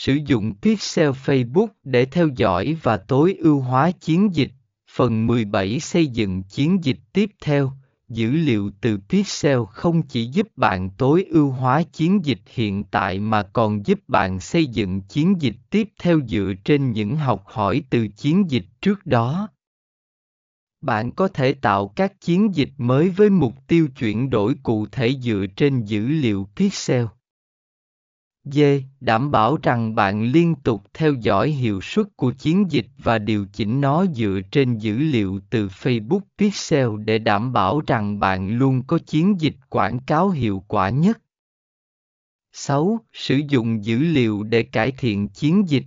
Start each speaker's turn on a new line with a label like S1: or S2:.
S1: Sử dụng Pixel Facebook để theo dõi và tối ưu hóa chiến dịch. Phần 17 xây dựng chiến dịch tiếp theo. Dữ liệu từ Pixel không chỉ giúp bạn tối ưu hóa chiến dịch hiện tại mà còn giúp bạn xây dựng chiến dịch tiếp theo dựa trên những học hỏi từ chiến dịch trước đó. Bạn có thể tạo các chiến dịch mới với mục tiêu chuyển đổi cụ thể dựa trên dữ liệu pixel. D. Đảm bảo rằng bạn liên tục theo dõi hiệu suất của chiến dịch và điều chỉnh nó dựa trên dữ liệu từ Facebook Pixel để đảm bảo rằng bạn luôn có chiến dịch quảng cáo hiệu quả nhất. 6. Sử dụng dữ liệu để cải thiện chiến dịch.